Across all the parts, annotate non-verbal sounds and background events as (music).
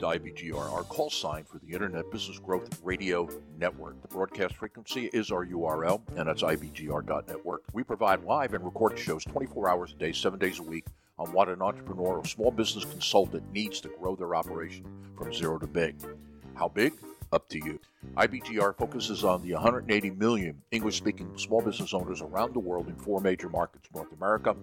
IBGR, our call sign for the Internet Business Growth Radio Network. The broadcast frequency is our URL, and that's IBGR.network. We provide live and recorded shows 24 hours a day, 7 days a week on what an entrepreneur or small business consultant needs to grow their operation from zero to big. How big? Up to you. IBGR focuses on the 180 million English speaking small business owners around the world in four major markets North America,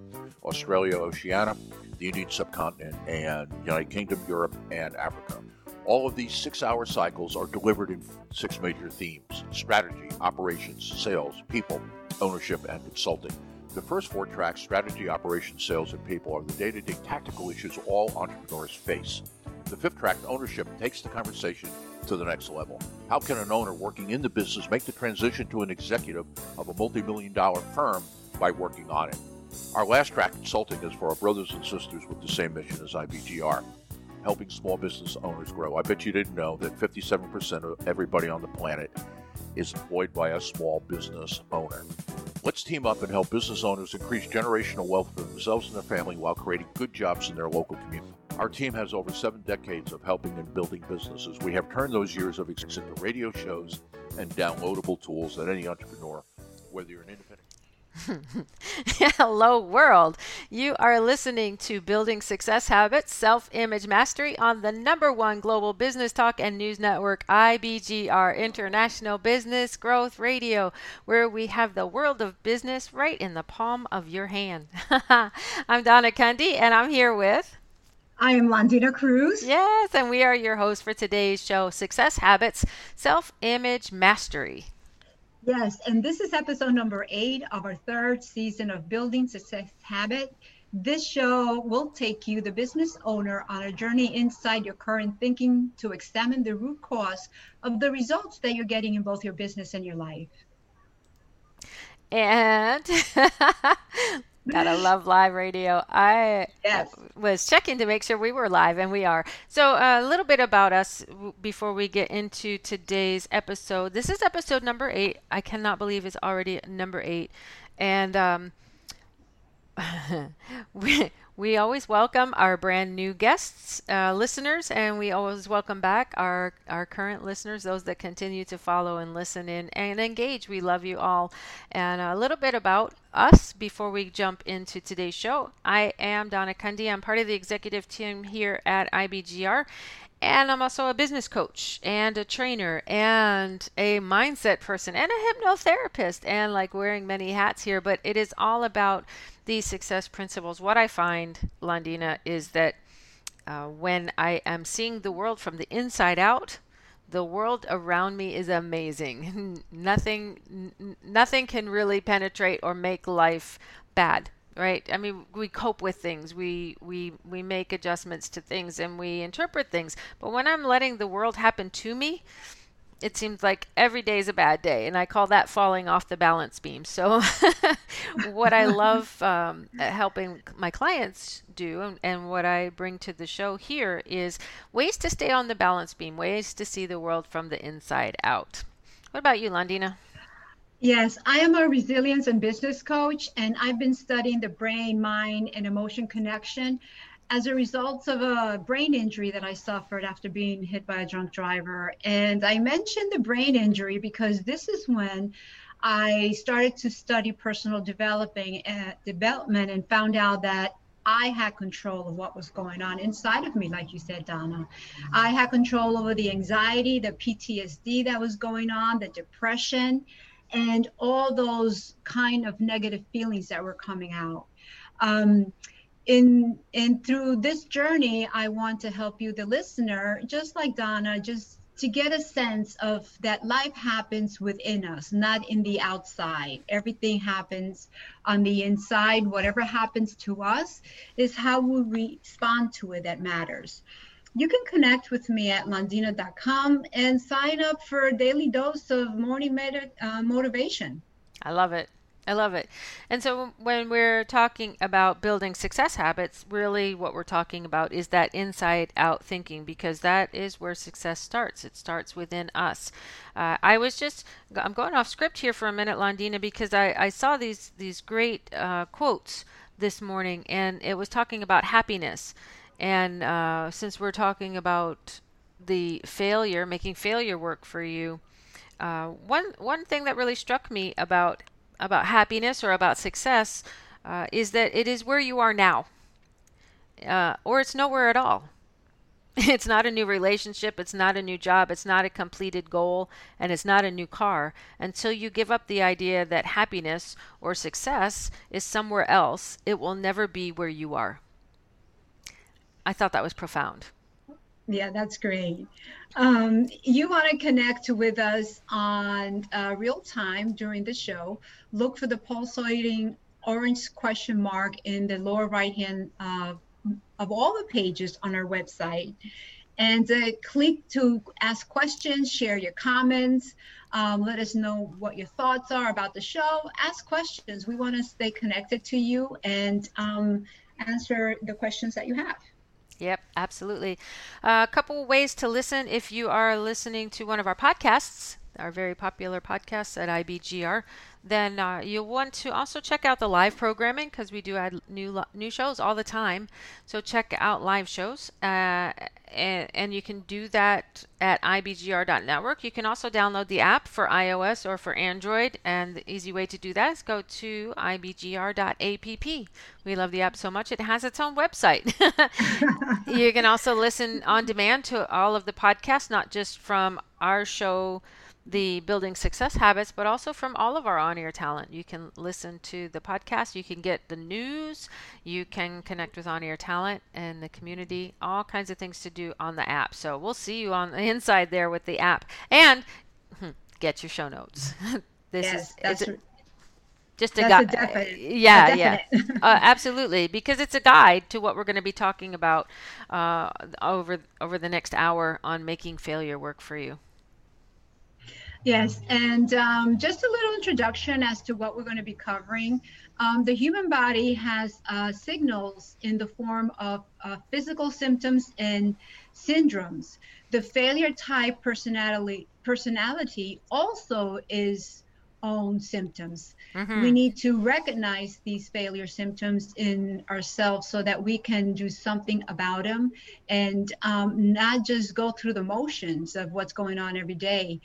Australia, Oceania, the Indian subcontinent, and United Kingdom, Europe, and Africa. All of these six hour cycles are delivered in six major themes strategy, operations, sales, people, ownership, and consulting. The first four tracks strategy, operations, sales, and people are the day to day tactical issues all entrepreneurs face. The fifth track, ownership, takes the conversation to the next level. How can an owner working in the business make the transition to an executive of a multi million dollar firm by working on it? Our last track, consulting, is for our brothers and sisters with the same mission as IBGR helping small business owners grow. I bet you didn't know that 57% of everybody on the planet is employed by a small business owner. Let's team up and help business owners increase generational wealth for themselves and their family while creating good jobs in their local community. Our team has over seven decades of helping and building businesses. We have turned those years of experience into radio shows and downloadable tools that any entrepreneur, whether you're an independent (laughs) Hello, world. You are listening to Building Success Habits Self Image Mastery on the number one global business talk and news network, IBGR International Business Growth Radio, where we have the world of business right in the palm of your hand. (laughs) I'm Donna Kunde, and I'm here with. I am Londina Cruz. Yes, and we are your host for today's show, Success Habits Self Image Mastery. Yes, and this is episode number eight of our third season of Building Success Habit. This show will take you, the business owner, on a journey inside your current thinking to examine the root cause of the results that you're getting in both your business and your life. And (laughs) Gotta love live radio. I yes. was checking to make sure we were live, and we are. So, a little bit about us before we get into today's episode. This is episode number eight. I cannot believe it's already number eight. And um, (laughs) we, we always welcome our brand new guests, uh, listeners, and we always welcome back our, our current listeners, those that continue to follow and listen in and engage. We love you all. And a little bit about us before we jump into today's show. I am Donna Kunde. I'm part of the executive team here at IBGR. And I'm also a business coach and a trainer and a mindset person and a hypnotherapist and like wearing many hats here. But it is all about these success principles. What I find, Londina, is that uh, when I am seeing the world from the inside out, the world around me is amazing. (laughs) nothing, n- nothing can really penetrate or make life bad right? I mean we cope with things. We we we make adjustments to things and we interpret things. But when i'm letting the world happen to me it seems like every day is a bad day and i call that falling off the balance beam. So (laughs) what i love (laughs) um, helping my clients do and, and what i bring to the show here is ways to stay on the balance beam ways to see the world from the inside out. What about you londina Yes, I am a resilience and business coach, and I've been studying the brain, mind, and emotion connection as a result of a brain injury that I suffered after being hit by a drunk driver. And I mentioned the brain injury because this is when I started to study personal developing uh, development and found out that I had control of what was going on inside of me, like you said, Donna. I had control over the anxiety, the PTSD that was going on, the depression and all those kind of negative feelings that were coming out. Um, in and through this journey, I want to help you, the listener, just like Donna, just to get a sense of that life happens within us, not in the outside. Everything happens on the inside. Whatever happens to us is how we respond to it that matters you can connect with me at londina.com and sign up for a daily dose of morning med- uh, motivation. I love it. I love it. And so when we're talking about building success habits, really what we're talking about is that inside out thinking because that is where success starts. It starts within us. Uh, I was just, I'm going off script here for a minute, Londina, because I, I saw these, these great uh, quotes this morning and it was talking about happiness And uh, since we're talking about the failure, making failure work for you, uh, one one thing that really struck me about about happiness or about success uh, is that it is where you are now, uh, or it's nowhere at all. (laughs) It's not a new relationship, it's not a new job, it's not a completed goal, and it's not a new car until you give up the idea that happiness or success is somewhere else. It will never be where you are. I thought that was profound. Yeah, that's great. Um, you want to connect with us on uh, real time during the show. Look for the pulsating orange question mark in the lower right hand uh, of all the pages on our website. And uh, click to ask questions, share your comments, um, let us know what your thoughts are about the show. Ask questions. We want to stay connected to you and um, answer the questions that you have. Yep, absolutely. Uh, a couple ways to listen if you are listening to one of our podcasts, our very popular podcasts at IBGR then uh, you'll want to also check out the live programming because we do add new new shows all the time. So check out live shows, uh, and, and, you can do that at ibgr.network. You can also download the app for iOS or for Android, and the easy way to do that is go to ibgr.app. We love the app so much it has its own website. (laughs) you can also listen on demand to all of the podcasts, not just from our show the building success habits, but also from all of our on air talent. You can listen to the podcast, you can get the news, you can connect with on air talent and the community, all kinds of things to do on the app. So we'll see you on the (laughs) inside there with the app. And hmm, get your show notes. (laughs) this yes, is just a guide. yeah, yeah, (laughs) uh, absolutely, because it's a guide to what we're going to be talking about uh, over over the next hour on making failure work for you. Yes, and um, just a little introduction as to what we're going to be covering. Um, the human body has uh, signals in the form of uh, physical symptoms and syndromes. The failure type personality personality also is own symptoms. Mm-hmm. We need to recognize these failure symptoms in ourselves so that we can do something about them and um, not just go through the motions of what's going on every day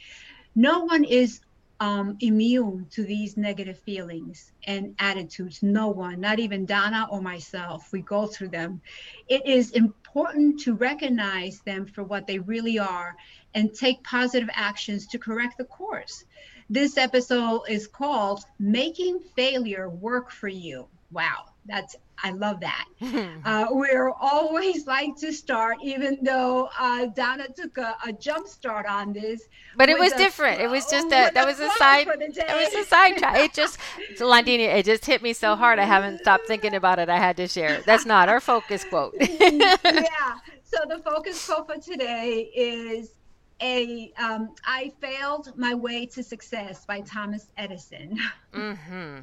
no one is um, immune to these negative feelings and attitudes. No one, not even Donna or myself. We go through them. It is important to recognize them for what they really are and take positive actions to correct the course. This episode is called Making Failure Work for You. Wow, that's I love that. (laughs) uh, we're always like to start, even though uh, Donna took a, a, jump start on this. But it was different. it was just a that was a side. It was a side track. It just, (laughs) Londina, it just hit me so hard. I haven't stopped thinking about it. I had to share. That's not our focus quote. (laughs) yeah. So the focus quote for today is a um, I failed my way to success by Thomas Edison. Mm-hmm.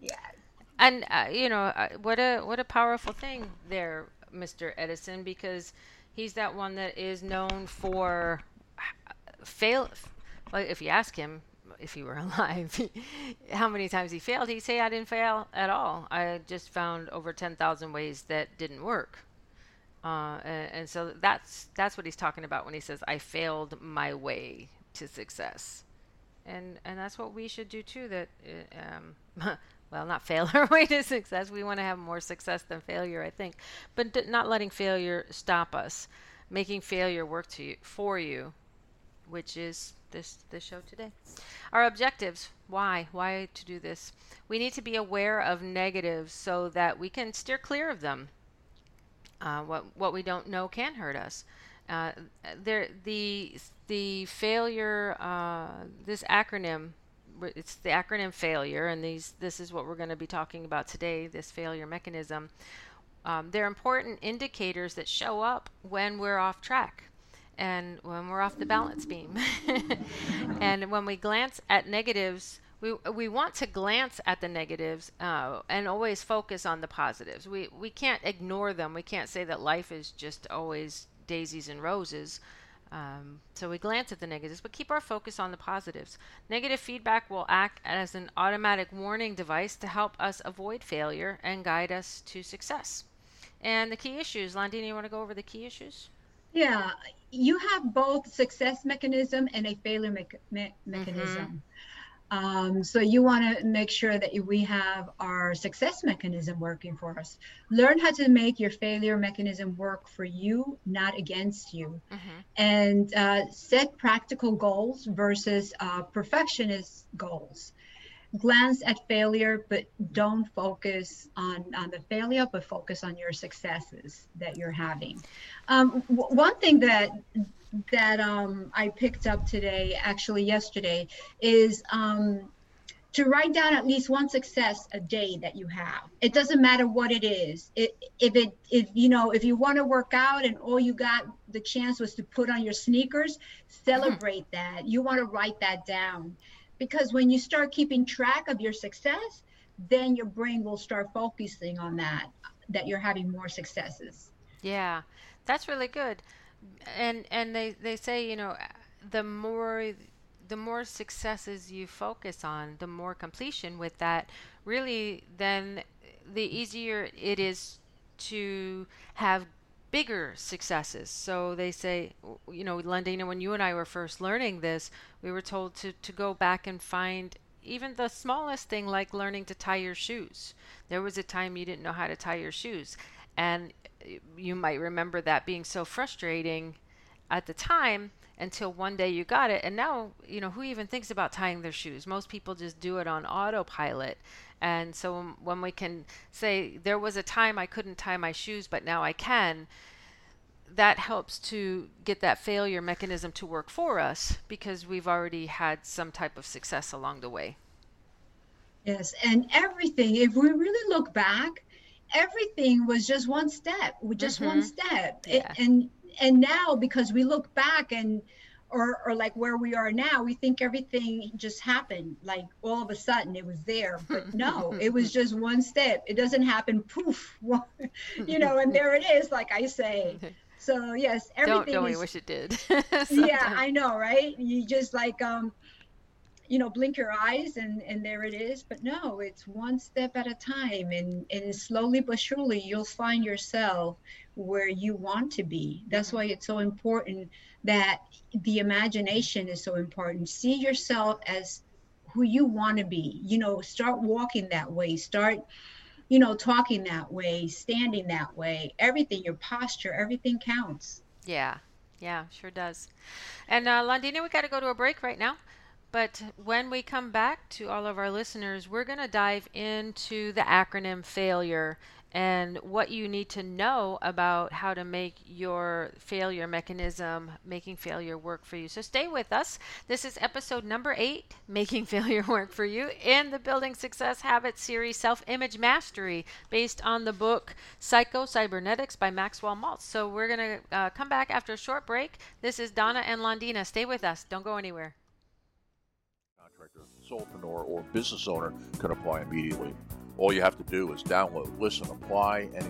yes and uh, you know uh, what a what a powerful thing there mr edison because he's that one that is known for fail like if you ask him if he were (laughs) alive how many times he failed he'd say i didn't fail at all. I just found over 10000 ways that didn't work. Uh, and, and, so that's that's what he's talking about when he says i failed my way to success. And and that's what we should do too that uh, um, (laughs) well, not fail (laughs) our way to success. We want to have more success than failure, I think. But d- not letting failure stop us, making failure work to you, for you, which is this this show today. Our objectives. Why? Why to do this? We need to be aware of negatives so that we can steer clear of them. Uh, what what we don't know can hurt us. Uh, there the the failure. Uh, this acronym it's the acronym failure, and these this is what we're going to be talking about today. This failure mechanism. Um, they're important indicators that show up when we're off track and when we're off the balance beam. (laughs) and when we glance at negatives, we, we want to glance at the negatives uh, and always focus on the positives. We, we can't ignore them. We can't say that life is just always daisies and roses. Um, so we glance at the negatives, but keep our focus on the positives. Negative feedback will act as an automatic warning device to help us avoid failure and guide us to success. and the key issues. Londina, you want to go over the key issues? Yeah, you have both success mechanism and a failure me- me- mechanism. Mm-hmm. Um, so you want to make sure that we have our success mechanism working for us. Learn how to make your failure mechanism work for you, not against you, mm-hmm. and uh, set practical goals versus uh, perfectionist goals glance at failure, but don't focus on, on the failure, but focus on your successes that you're having. Um, w- one thing that that um, I picked up today, actually yesterday, is um, to write down at least one success a day that you have. It doesn't matter what it is. It, if it, if you know, if you want to work out and all you got the chance was to put on your sneakers, celebrate mm-hmm. that. You want to write that down because when you start keeping track of your success then your brain will start focusing on that that you're having more successes. Yeah that's really good. And and they they say you know the more the more successes you focus on the more completion with that. Really then the easier it is to have bigger successes. So they say, you know, Londina, when you and I were first learning this, we were told to, to go back and find even the smallest thing like learning to tie your shoes. There was a time you didn't know how to tie your shoes. And uh, you might remember that being so frustrating at the time until one day you got it. And now, you know, who even thinks about tying their shoes? Most people just do it on autopilot. And so when we can say, there was a time I couldn't tie my shoes, but now I can, that helps to get that failure mechanism to work for us because we've already had some type of success along the way. Yes, and everything, if we really look back, everything was just one step, just mm-hmm. one step. Yeah. and and now because we look back and or or like where we are now we think everything just happened like all of a sudden it was there. But (laughs) no it was just one step. It doesn't happen poof (laughs) you know and there it is like i say. So yes everything don't, don't is, we wish it did? (laughs) Yeah i know right? You just like um you know blink your eyes and and there it is. But no it's one step at a time. And and slowly but surely you'll find yourself where you want to be. That's why it's so important that the imagination is so important. See yourself as who you want to be. You know start walking that way. Start you know talking that way standing that way. Everything your posture everything counts. Yeah. Yeah sure does. And uh, Londina, we got to go to a break right now but when we come back to all of our listeners, we're going to dive into the acronym failure and what you need to know about how to make your failure mechanism, making failure work for you. So stay with us. This is episode number eight, Making (laughs) Failure Work for You, in the Building Success Habits series, Self Image Mastery, based on the book Psycho Cybernetics by Maxwell Maltz. So we're going to uh, come back after a short break. This is Donna and Londina. Stay with us. Don't go anywhere solopreneur, or business owner can apply immediately. All you have to do is download, listen, apply, and